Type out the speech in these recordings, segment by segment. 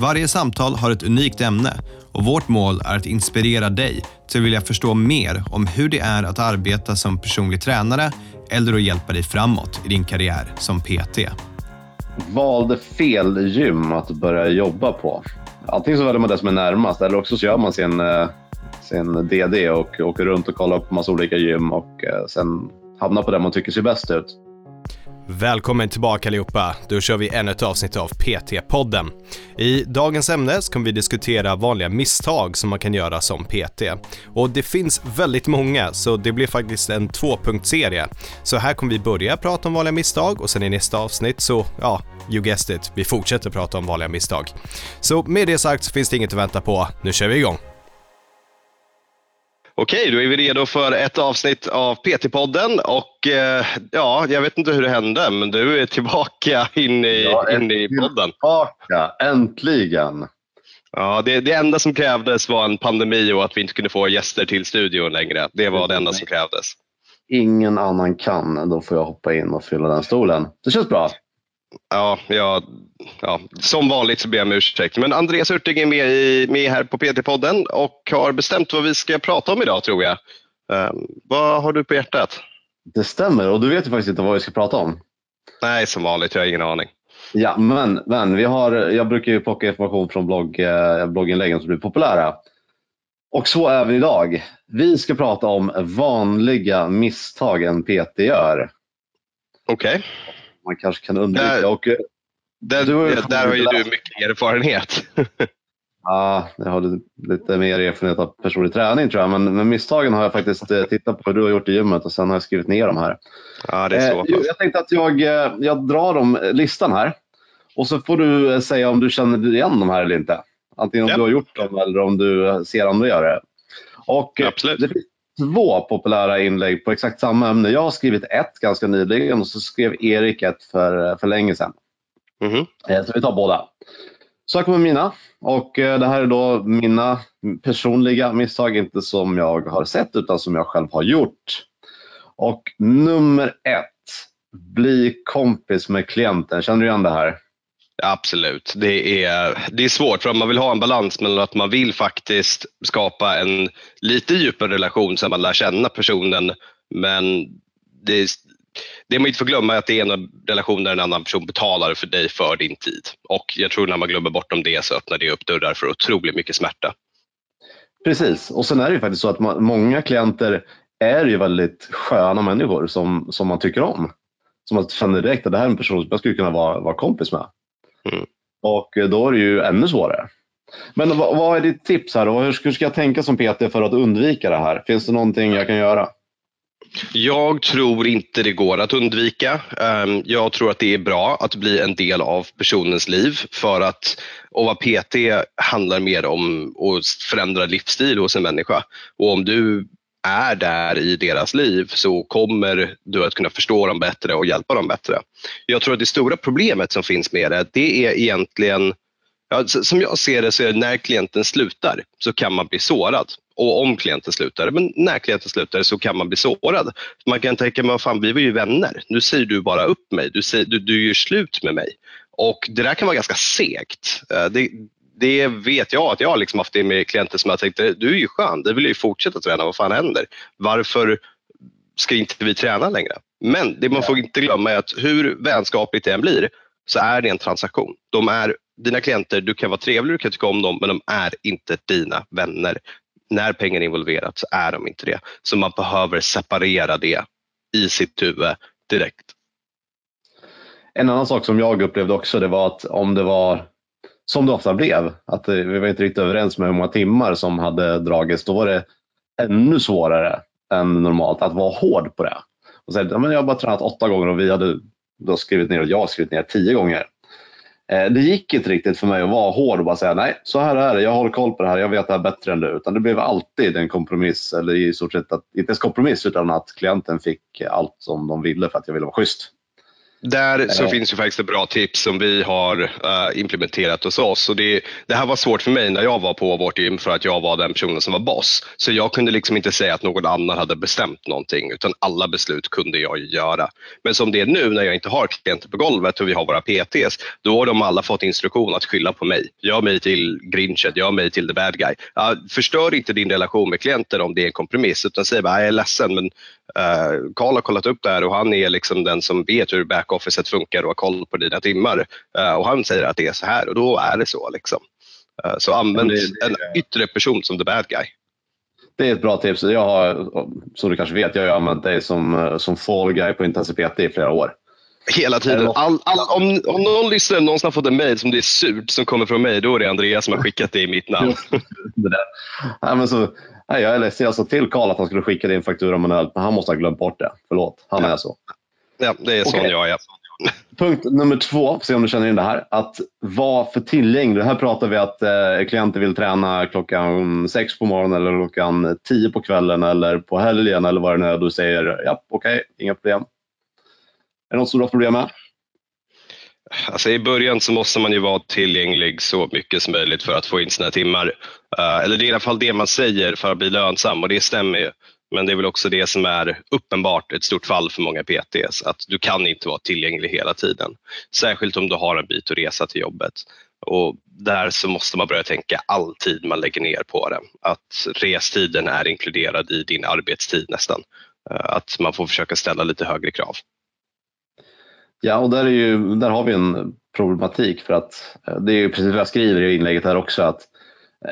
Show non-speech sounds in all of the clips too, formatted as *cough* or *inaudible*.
Varje samtal har ett unikt ämne och vårt mål är att inspirera dig till att vilja förstå mer om hur det är att arbeta som personlig tränare eller att hjälpa dig framåt i din karriär som PT. Valde fel gym att börja jobba på. Antingen så väljer man det som är närmast eller också så gör man sin, eh, sin DD och åker runt och kollar på massa olika gym och eh, sen hamnar på det man tycker ser bäst ut. Välkommen tillbaka allihopa. Då kör vi ännu ett avsnitt av PT-podden. I dagens ämne så kommer vi diskutera vanliga misstag som man kan göra som PT. Och det finns väldigt många, så det blir faktiskt en tvåpunktsserie. Så här kommer vi börja prata om vanliga misstag och sen i nästa avsnitt så, ja, you guessed it, vi fortsätter prata om vanliga misstag. Så med det sagt så finns det inget att vänta på. Nu kör vi igång! Okej, då är vi redo för ett avsnitt av PT-podden och eh, ja, jag vet inte hur det hände, men du är tillbaka in i, ja, in i podden. Tillbaka, äntligen! Ja, det, det enda som krävdes var en pandemi och att vi inte kunde få gäster till studion längre. Det var det enda som krävdes. Ingen annan kan, då får jag hoppa in och fylla den stolen. Det känns bra. Ja, ja, ja, som vanligt så ber jag om ursäkt. Men Andreas Hurtig är med, i, med här på PT-podden och har bestämt vad vi ska prata om idag tror jag. Um, vad har du på hjärtat? Det stämmer och du vet ju faktiskt inte vad vi ska prata om. Nej, som vanligt. Jag har ingen aning. Ja, men, men vi har, jag brukar ju plocka information från blogg, eh, blogginläggen som blir populära. Och så även idag. Vi ska prata om vanliga misstag en PT gör. Okej. Okay man kanske kan undvika. Där, och, eh, där, där, där har ju du mycket erfarenhet. *laughs* ja, jag har lite mer erfarenhet av personlig träning tror jag. Men, men misstagen har jag faktiskt eh, tittat på hur du har gjort i gymmet och sen har jag skrivit ner dem här. Ja, det är så eh, jag tänkte att jag, jag drar dem, listan här. Och så får du säga om du känner igen de här eller inte. Antingen om ja. du har gjort dem eller om du ser andra göra det. Och Absolut. Det två populära inlägg på exakt samma ämne. Jag har skrivit ett ganska nyligen och så skrev Erik ett för, för länge sedan. Mm Så vi tar båda. Så här kommer mina. Och eh, det här är då mina personliga misstag, inte som jag har sett utan som jag själv har gjort. Och nummer ett, bli kompis med klienten. Känner du igen det här? Absolut. Det är, det är svårt för man vill ha en balans mellan att man vill faktiskt skapa en lite djupare relation så att man lär känna personen men det, det man inte får glömma är att det är en relation där en annan person betalar för dig för din tid. Och jag tror när man glömmer bort om det så öppnar det upp dörrar för otroligt mycket smärta. Precis, och sen är det ju faktiskt så att många klienter är ju väldigt sköna människor som, som man tycker om. Som man känner direkt att det här är en person som jag skulle kunna vara, vara kompis med. Mm. Och då är det ju ännu svårare. Men vad, vad är ditt tips här? Och hur ska jag tänka som PT för att undvika det här? Finns det någonting jag kan göra? Jag tror inte det går att undvika. Ehm, jag tror att det är bra att bli en del av personens liv för att att vara PT handlar mer om att förändra livsstil hos en människa. Och om du är där i deras liv så kommer du att kunna förstå dem bättre och hjälpa dem bättre. Jag tror att det stora problemet som finns med det, det är egentligen, ja, som jag ser det så är det när klienten slutar så kan man bli sårad. Och om klienten slutar, men när klienten slutar så kan man bli sårad. Man kan tänka, men fan vi var ju vänner, nu säger du bara upp mig, du, säger, du, du gör slut med mig. Och det där kan vara ganska segt. Eh, det, det vet jag att jag har liksom haft det med klienter som jag tänkte, du är ju skön, du vill ju fortsätta träna, vad fan händer? Varför ska inte vi träna längre? Men det man får inte glömma är att hur vänskapligt det än blir så är det en transaktion. De är dina klienter, du kan vara trevlig, du kan tycka om dem, men de är inte dina vänner. När pengar är involverat så är de inte det. Så man behöver separera det i sitt huvud direkt. En annan sak som jag upplevde också det var att om det var som det ofta blev. Att eh, vi var inte riktigt överens med hur många timmar som hade dragits. Då var det ännu svårare än normalt att vara hård på det. Och säga, ja, men jag har bara tränat åtta gånger och vi hade då skrivit ner och jag har skrivit ner tio gånger. Eh, det gick inte riktigt för mig att vara hård och bara säga nej, så här är det, jag håller koll på det här, jag vet det här bättre än du. Utan det blev alltid en kompromiss, eller i stort sett att, inte ens kompromiss, utan att klienten fick allt som de ville för att jag ville vara schysst. Där så finns ju faktiskt ett bra tips som vi har uh, implementerat hos oss. Och det, det, här var svårt för mig när jag var på vårt gym för att jag var den personen som var boss. Så jag kunde liksom inte säga att någon annan hade bestämt någonting utan alla beslut kunde jag göra. Men som det är nu när jag inte har klienter på golvet och vi har våra PTs, då har de alla fått instruktion att skylla på mig. Gör mig till grinchen, gör mig till the bad guy. Förstör inte din relation med klienten om det är en kompromiss utan säg bara jag är ledsen men Karl uh, har kollat upp det här och han är liksom den som vet hur backofficet funkar och har koll på dina timmar. Uh, och han säger att det är så här och då är det så. Liksom. Uh, så använd en yttre person som the bad guy. Det är ett bra tips. Jag har, som du kanske vet, jag har använt dig som, som fall guy på intensitet i flera år. Hela tiden. All, all, om, om någon lyssnare någonsin har fått en mail som det är surt som kommer från mig, då är det Andreas som har skickat det i mitt namn. *laughs* det där. Ja, men så, Nej, jag är ledsen. Jag sa till Karl att han skulle skicka din faktura manuellt, men han måste ha glömt bort det. Förlåt, han är så. Ja, det är så okay. jag är. Punkt nummer två, se om du känner in det här. Att vara för tillgänglig. Här pratar vi att eh, klienter vill träna klockan sex på morgonen eller klockan tio på kvällen eller på helgen eller vad det nu är. Du säger ja, okej, okay, inga problem. Är det något som du har problem med? Alltså I början så måste man ju vara tillgänglig så mycket som möjligt för att få in sina timmar. Eh, eller det är i alla fall det man säger för att bli lönsam och det stämmer ju. Men det är väl också det som är uppenbart ett stort fall för många PTs, att du kan inte vara tillgänglig hela tiden. Särskilt om du har en bit att resa till jobbet. Och där så måste man börja tänka all tid man lägger ner på det. Att restiden är inkluderad i din arbetstid nästan. Eh, att man får försöka ställa lite högre krav. Ja, och där, är ju, där har vi en problematik för att eh, det är ju precis vad jag skriver i inlägget här också att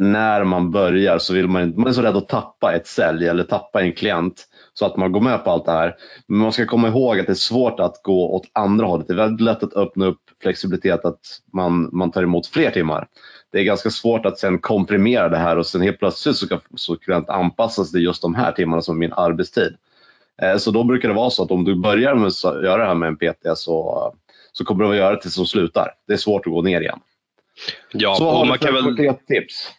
när man börjar så vill man man är så rädd att tappa ett sälj eller tappa en klient så att man går med på allt det här. Men man ska komma ihåg att det är svårt att gå åt andra hållet. Det är väldigt lätt att öppna upp flexibilitet att man, man tar emot fler timmar. Det är ganska svårt att sen komprimera det här och sen helt plötsligt så kan, så klient anpassas till just de här timmarna som min arbetstid. Eh, så då brukar det vara så att om du börjar med att göra det här med en PT så, så kommer du att göra det tills de slutar. Det är svårt att gå ner igen. Ja, så och man kan väl... tips?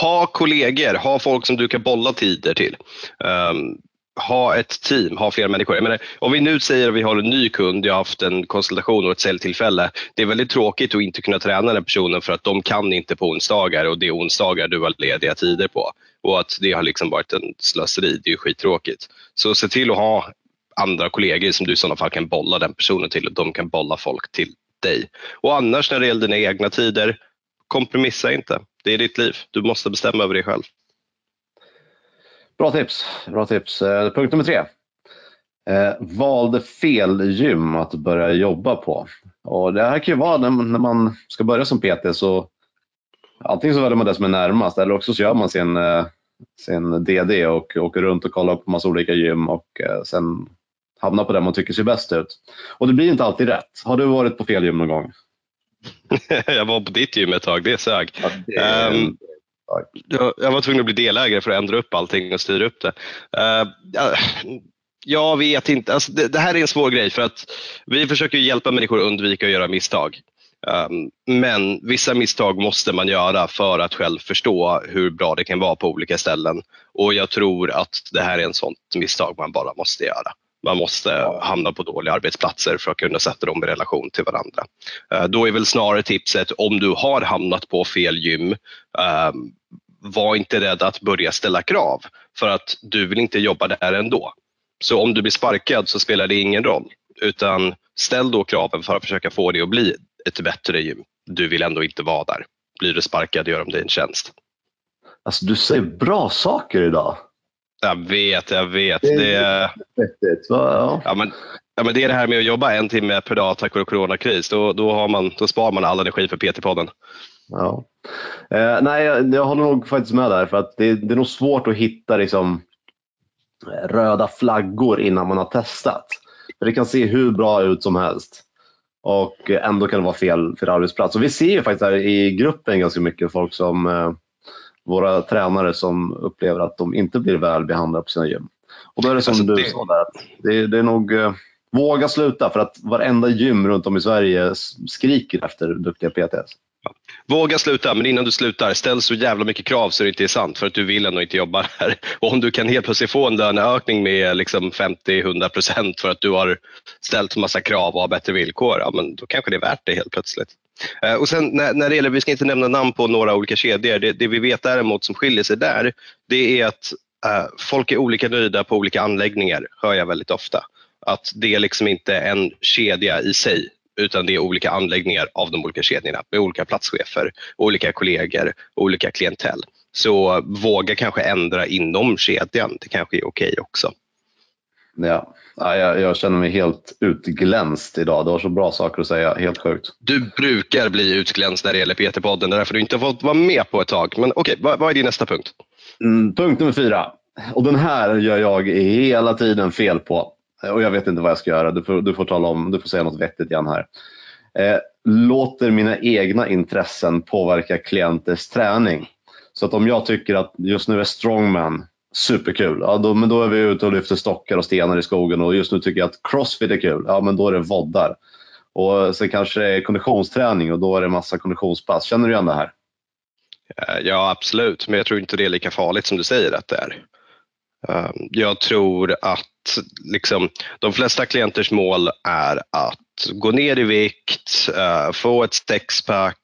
Ha kollegor, ha folk som du kan bolla tider till. Um, ha ett team, ha fler människor. Jag menar, om vi nu säger att vi har en ny kund, jag har haft en konsultation och ett säljtillfälle. Det är väldigt tråkigt att inte kunna träna den personen för att de kan inte på onsdagar och det är onsdagar du har lediga tider på. Och att det har liksom varit en slöseri, det är ju skittråkigt. Så se till att ha andra kollegor som du i sådana fall kan bolla den personen till och de kan bolla folk till dig. Och annars när det gäller dina egna tider, kompromissa inte. Det är ditt liv. Du måste bestämma över dig själv. Bra tips. Bra tips. Eh, punkt nummer tre. Eh, valde fel gym att börja jobba på. Och det här kan ju vara när, när man ska börja som PT så antingen så väljer man det som är närmast eller också så gör man sin, eh, sin DD och åker runt och kollar på massa olika gym och eh, sen hamnar på det man tycker ser bäst ut. Och det blir inte alltid rätt. Har du varit på fel gym någon gång? *laughs* jag var på ditt gym ett tag, det sög. Ja, det är... um, jag var tvungen att bli delägare för att ändra upp allting och styra upp det. Uh, jag vet inte, alltså det, det, här är en svår grej för att vi försöker hjälpa människor att undvika att göra misstag. Um, men vissa misstag måste man göra för att själv förstå hur bra det kan vara på olika ställen. Och jag tror att det här är en sånt misstag man bara måste göra. Man måste hamna på dåliga arbetsplatser för att kunna sätta dem i relation till varandra. Uh, då är väl snarare tipset om du har hamnat på fel gym, um, var inte rädd att börja ställa krav för att du vill inte jobba där ändå. Så om du blir sparkad så spelar det ingen roll utan ställ då kraven för att försöka få det att bli ett bättre gym. Du vill ändå inte vara där. Blir du sparkad gör de dig en tjänst. Alltså du säger bra saker idag. Jag vet, jag vet. Det är, det ja. Ja, men, ja, men det är det här med att jobba en timme per dag tack vare coronakris. Då, då, har man, då sparar man all energi för PT-podden. Ja. Eh, nej, jag, jag håller nog faktiskt med där. För att det, det är nog svårt att hitta liksom, röda flaggor innan man har testat. För det kan se hur bra ut som helst och ändå kan det vara fel för arbetsplats. Och vi ser ju faktiskt här i gruppen ganska mycket folk som eh, våra tränare som upplever att de inte blir väl behandlade på sina gym. Och då är det som alltså, du det... sa där, det, det är nog eh, Våga sluta för att varenda gym runt om i Sverige skriker efter duktiga PTs. Våga sluta, men innan du slutar, ställ så jävla mycket krav så det inte är sant för att du vill ändå inte jobba här. *laughs* Och om du kan helt plötsligt få en löneökning med liksom 50-100 procent för att du har ställt massa krav och har bättre villkor, ja, men då kanske det är värt det helt plötsligt. Eh, och sen när, när det gäller, vi ska inte nämna namn på några olika kedjor, det, det vi vet däremot som skiljer sig där, det är att äh, folk är olika nöjda på olika anläggningar, hör jag väldigt ofta. Att det är liksom inte en kedja i sig utan det är olika anläggningar av de olika kedjorna med olika platschefer, olika kollegor, olika klientell. Så våga kanske ändra inom kedjan, det kanske är okej okay också. Ja, jag, jag, känner mig helt utglänst idag. Du har så bra saker att säga, helt sjukt. Du brukar bli utglänst när det gäller PT-podden, därför du inte har fått vara med på ett tag. Men okej, okay, vad, vad, är din nästa punkt? Mm, punkt nummer fyra. Och den här gör jag hela tiden fel på. Eh, och jag vet inte vad jag ska göra. Du får, du får, tala om, du får säga något vettigt igen här. Eh, låter mina egna intressen påverka klienters träning. Så att om jag tycker att just nu är strongman superkul, ja, då, men då är vi ute och lyfter stockar och stenar i skogen och just nu tycker jag att crossfit är kul, ja men då är det voddar. Och sen kanske det är konditionsträning och då är det massa konditionspass. Känner du igen det här? Eh, ja absolut, men jag tror inte det är lika farligt som du säger att det är. Ehm, jag tror att liksom, de flesta klienters mål är att gå ner i vikt, eh, få ett sexpack,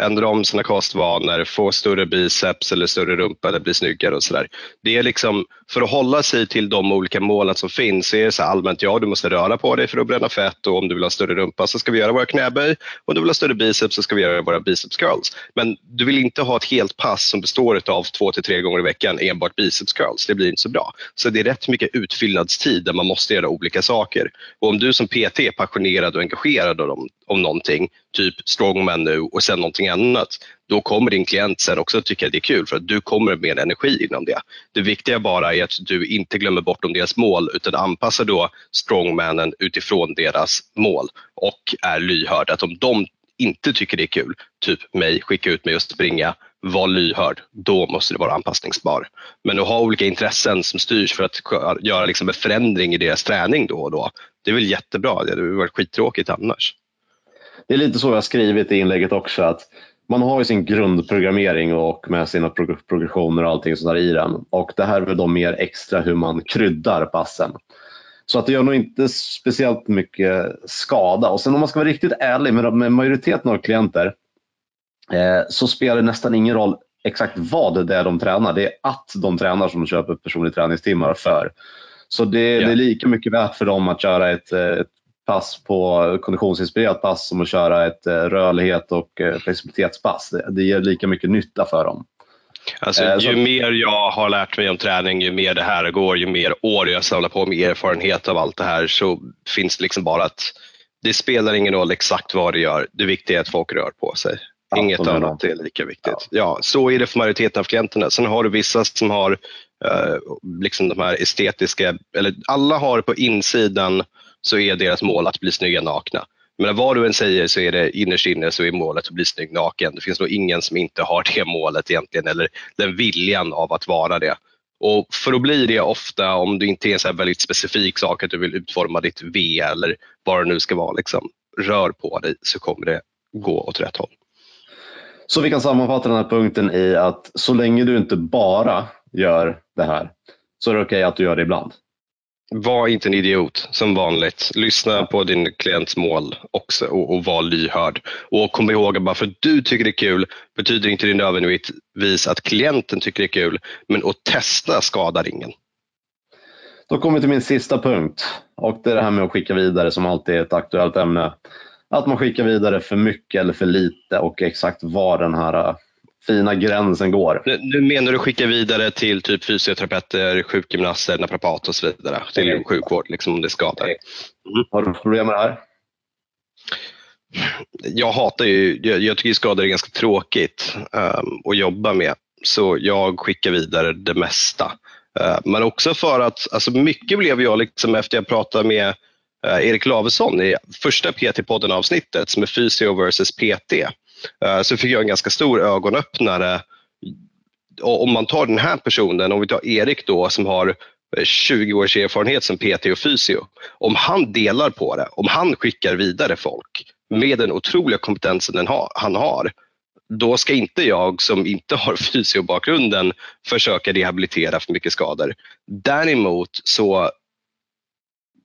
ändra om sina kostvanor, få större biceps eller större rumpa eller bli snyggare och sådär. Det är liksom, för att hålla sig till de olika målen som finns så är det så allmänt, ja du måste röra på dig för att bränna fett och om du vill ha större rumpa så ska vi göra våra knäböj. Om du vill ha större biceps så ska vi göra våra biceps curls. Men du vill inte ha ett helt pass som består av två till tre gånger i veckan enbart biceps curls. Det blir inte så bra. Så det är rätt mycket utfyllnadstid där man måste göra olika saker. Och om du som PT är passionerad och engagerad om, om någonting, typ strongman nu och sen någonting annat, då kommer din klient sen också tycka att det är kul för att du kommer med energi inom det. Det viktiga bara är att du inte glömmer bort om deras mål utan anpassar då strongmannen utifrån deras mål och är lyhörd. Att om de inte tycker det är kul, typ mig, skicka ut mig och springa, var lyhörd, då måste det vara anpassningsbar. Men att ha olika intressen som styrs för att göra liksom en förändring i deras träning då och då, det är väl jättebra. Det hade varit skittråkigt annars. Det är lite så jag har skrivit i inlägget också, att man har ju sin grundprogrammering och med sina progressioner och allting sådär i den. Och det här är väl då mer extra hur man kryddar passen. Så att det gör nog inte speciellt mycket skada. Och sen om man ska vara riktigt ärlig med, med majoriteten av klienter eh, så spelar det nästan ingen roll exakt vad det är de tränar. Det är att de tränar som de köper personliga träningstimmar för. Så det, yeah. det, är lika mycket värt för dem att köra ett, ett pass på konditionsinspirerat pass som att köra ett eh, rörlighet och eh, flexibilitetspass. Det, ger lika mycket nytta för dem. Alltså, eh, ju så... mer jag har lärt mig om träning, ju mer det här går, ju mer år jag samlar på mig erfarenhet av allt det här så finns det liksom bara att det spelar ingen roll exakt vad det gör. Det viktiga är att folk rör på sig. Inget annat är lika viktigt. Ja. ja. så är det för majoriteten av klienterna. Sen har du vissa som har uh, liksom de här estetiska, eller alla har på insidan så är deras mål att bli snygga nakna. Men vad du än säger så är det innerst inne så är målet att bli snygg naken. Det finns nog ingen som inte har det målet egentligen eller den viljan av att vara det. Och för att bli det ofta, om du inte är en så väldigt specifik sak att du vill utforma ditt V eller vad det nu ska vara, liksom, rör på dig så kommer det gå åt rätt håll. Så vi kan sammanfatta den här punkten i att så länge du inte bara gör det här så är det okej okay att du gör det ibland. Var inte en idiot som vanligt. Lyssna på din klients mål också och, och var lyhörd. Och kom ihåg att bara för att du tycker det är kul betyder inte det nödvändigtvis att klienten tycker det är kul. Men att testa skadar ingen. Då kommer vi till min sista punkt och det är det här med att skicka vidare som alltid är ett aktuellt ämne. Att man skickar vidare för mycket eller för lite och exakt var den här fina gränsen går. Nu menar du skicka vidare till typ fysioterapeuter, sjukgymnaster, naprapat och så vidare, till okay. sjukvård liksom, om det skadar. Mm. Har du problem med det här? Jag hatar ju, jag, jag tycker skador är ganska tråkigt um, att jobba med, så jag skickar vidare det mesta. Uh, men också för att, alltså mycket blev jag liksom efter jag pratade med uh, Erik Lavesson i första PT-podden avsnittet som är Fysio versus PT Eh, så fick jag en ganska stor ögonöppnare. om man tar den här personen, om vi tar Erik då som har eh, 20 års erfarenhet som PT och fysio, om han delar på det, om han skickar vidare folk med den otroliga kompetensen den ha, han har, då ska inte jag som inte har *laughs* fysiobakgrunden försöka rehabilitera för mycket skador. Däremot så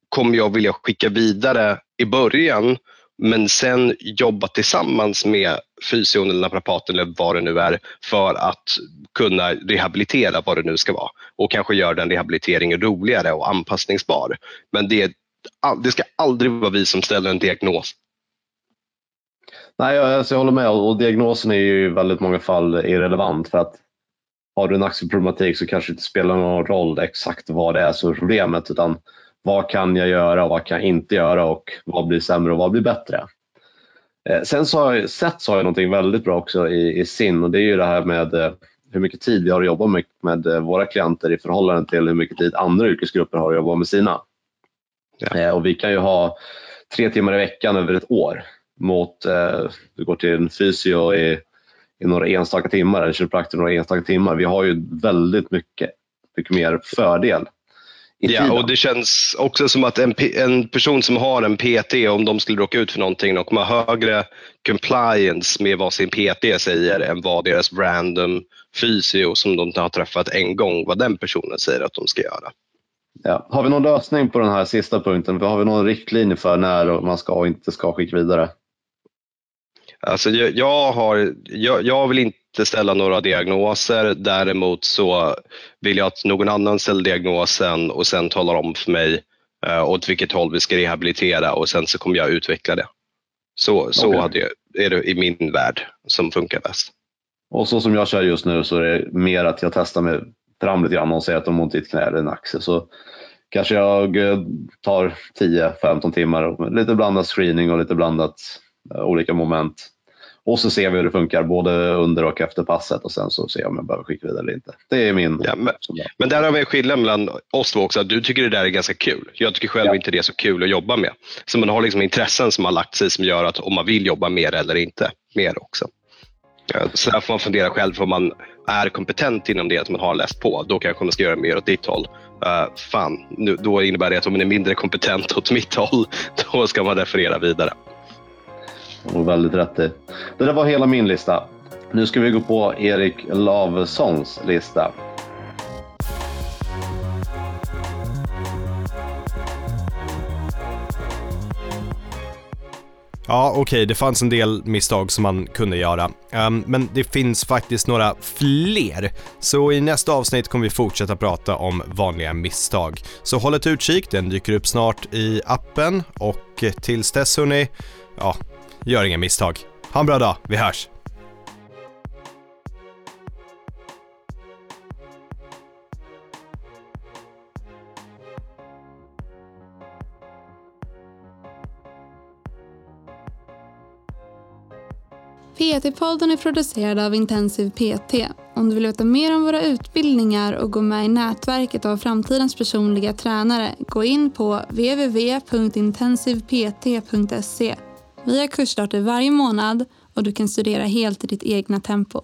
kommer jag vilja skicka vidare i början men sen jobba tillsammans med fysion eller naprapaten eller vad det nu är för att kunna rehabilitera vad det nu ska vara och kanske göra den rehabiliteringen roligare och anpassningsbar. Men det, det ska aldrig vara vi som ställer en diagnos. Nej, alltså jag håller med och diagnosen är ju i väldigt många fall irrelevant för att har du en axelproblematik så kanske det inte spelar någon roll exakt vad det är som är problemet utan vad kan jag göra och vad kan jag inte göra och vad blir sämre och vad blir bättre? Eh, sen så har jag sett så har jag någonting väldigt bra också i, i SIN och det är ju det här med eh, hur mycket tid vi har att jobba med, med eh, våra klienter i förhållande till hur mycket tid andra yrkesgrupper har att jobba med sina. Ja. Och vi kan ju ha tre timmar i veckan över ett år mot, eh, du går till en fysio i, i några enstaka timmar, eller kiropraktor några enstaka timmar. Vi har ju väldigt mycket, mycket mer fördel Ja, och det känns också som att en, en, person som har en PT, om de skulle råka ut för någonting, de kommer ha högre compliance med vad sin PT säger än vad deras random fysio som de har träffat en gång, vad den personen säger att de ska göra. Ja. Har vi någon lösning på den här sista punkten? Har vi någon riktlinje för när man ska och inte ska skicka vidare? Alltså jag, jag har, jag, jag vill inte inte ställa några diagnoser. Däremot så vill jag att någon annan ställer diagnosen och sen talar om för mig eh, åt vilket håll vi ska rehabilitera och sen så kommer jag utveckla det. Så, så okay. hade jag, är det i min värld som funkar bäst. Och så som jag kör just nu så är det mer att jag testar mig fram lite grann och säger att de har ont i ett knä eller en axel. Så kanske jag eh, tar 10-15 timmar, lite blandad screening och lite blandat eh, olika moment och så ser vi hur det funkar både under och efter passet och sen så ser jag om jag behöver skicka vidare eller inte. Det är min... Ja, men, men där har vi en skillnad mellan oss två också. Att du tycker det där är ganska kul. Jag tycker själv ja. inte det är så kul att jobba med. Så man har liksom intressen som har lagt sig som gör att om man vill jobba mer eller inte, mer också. Så där får man fundera själv om man är kompetent inom det som man har läst på. Då kanske man ska göra mer åt ditt håll. Uh, fan, nu, då innebär det att om man är mindre kompetent åt mitt håll, *laughs* då ska man referera vidare och väldigt rätt i. Det där var hela min lista. Nu ska vi gå på Erik Lavessons lista. Ja, okej, okay, det fanns en del misstag som man kunde göra. Um, men det finns faktiskt några fler. Så i nästa avsnitt kommer vi fortsätta prata om vanliga misstag. Så håll ett utkik, den dyker upp snart i appen och tills dess hörni, ja, Gör inga misstag. Ha en bra dag, vi hörs! PT-podden är producerad av Intensiv PT. Om du vill veta mer om våra utbildningar och gå med i nätverket av framtidens personliga tränare, gå in på www.intensivpt.se vi har kursstarter varje månad och du kan studera helt i ditt egna tempo.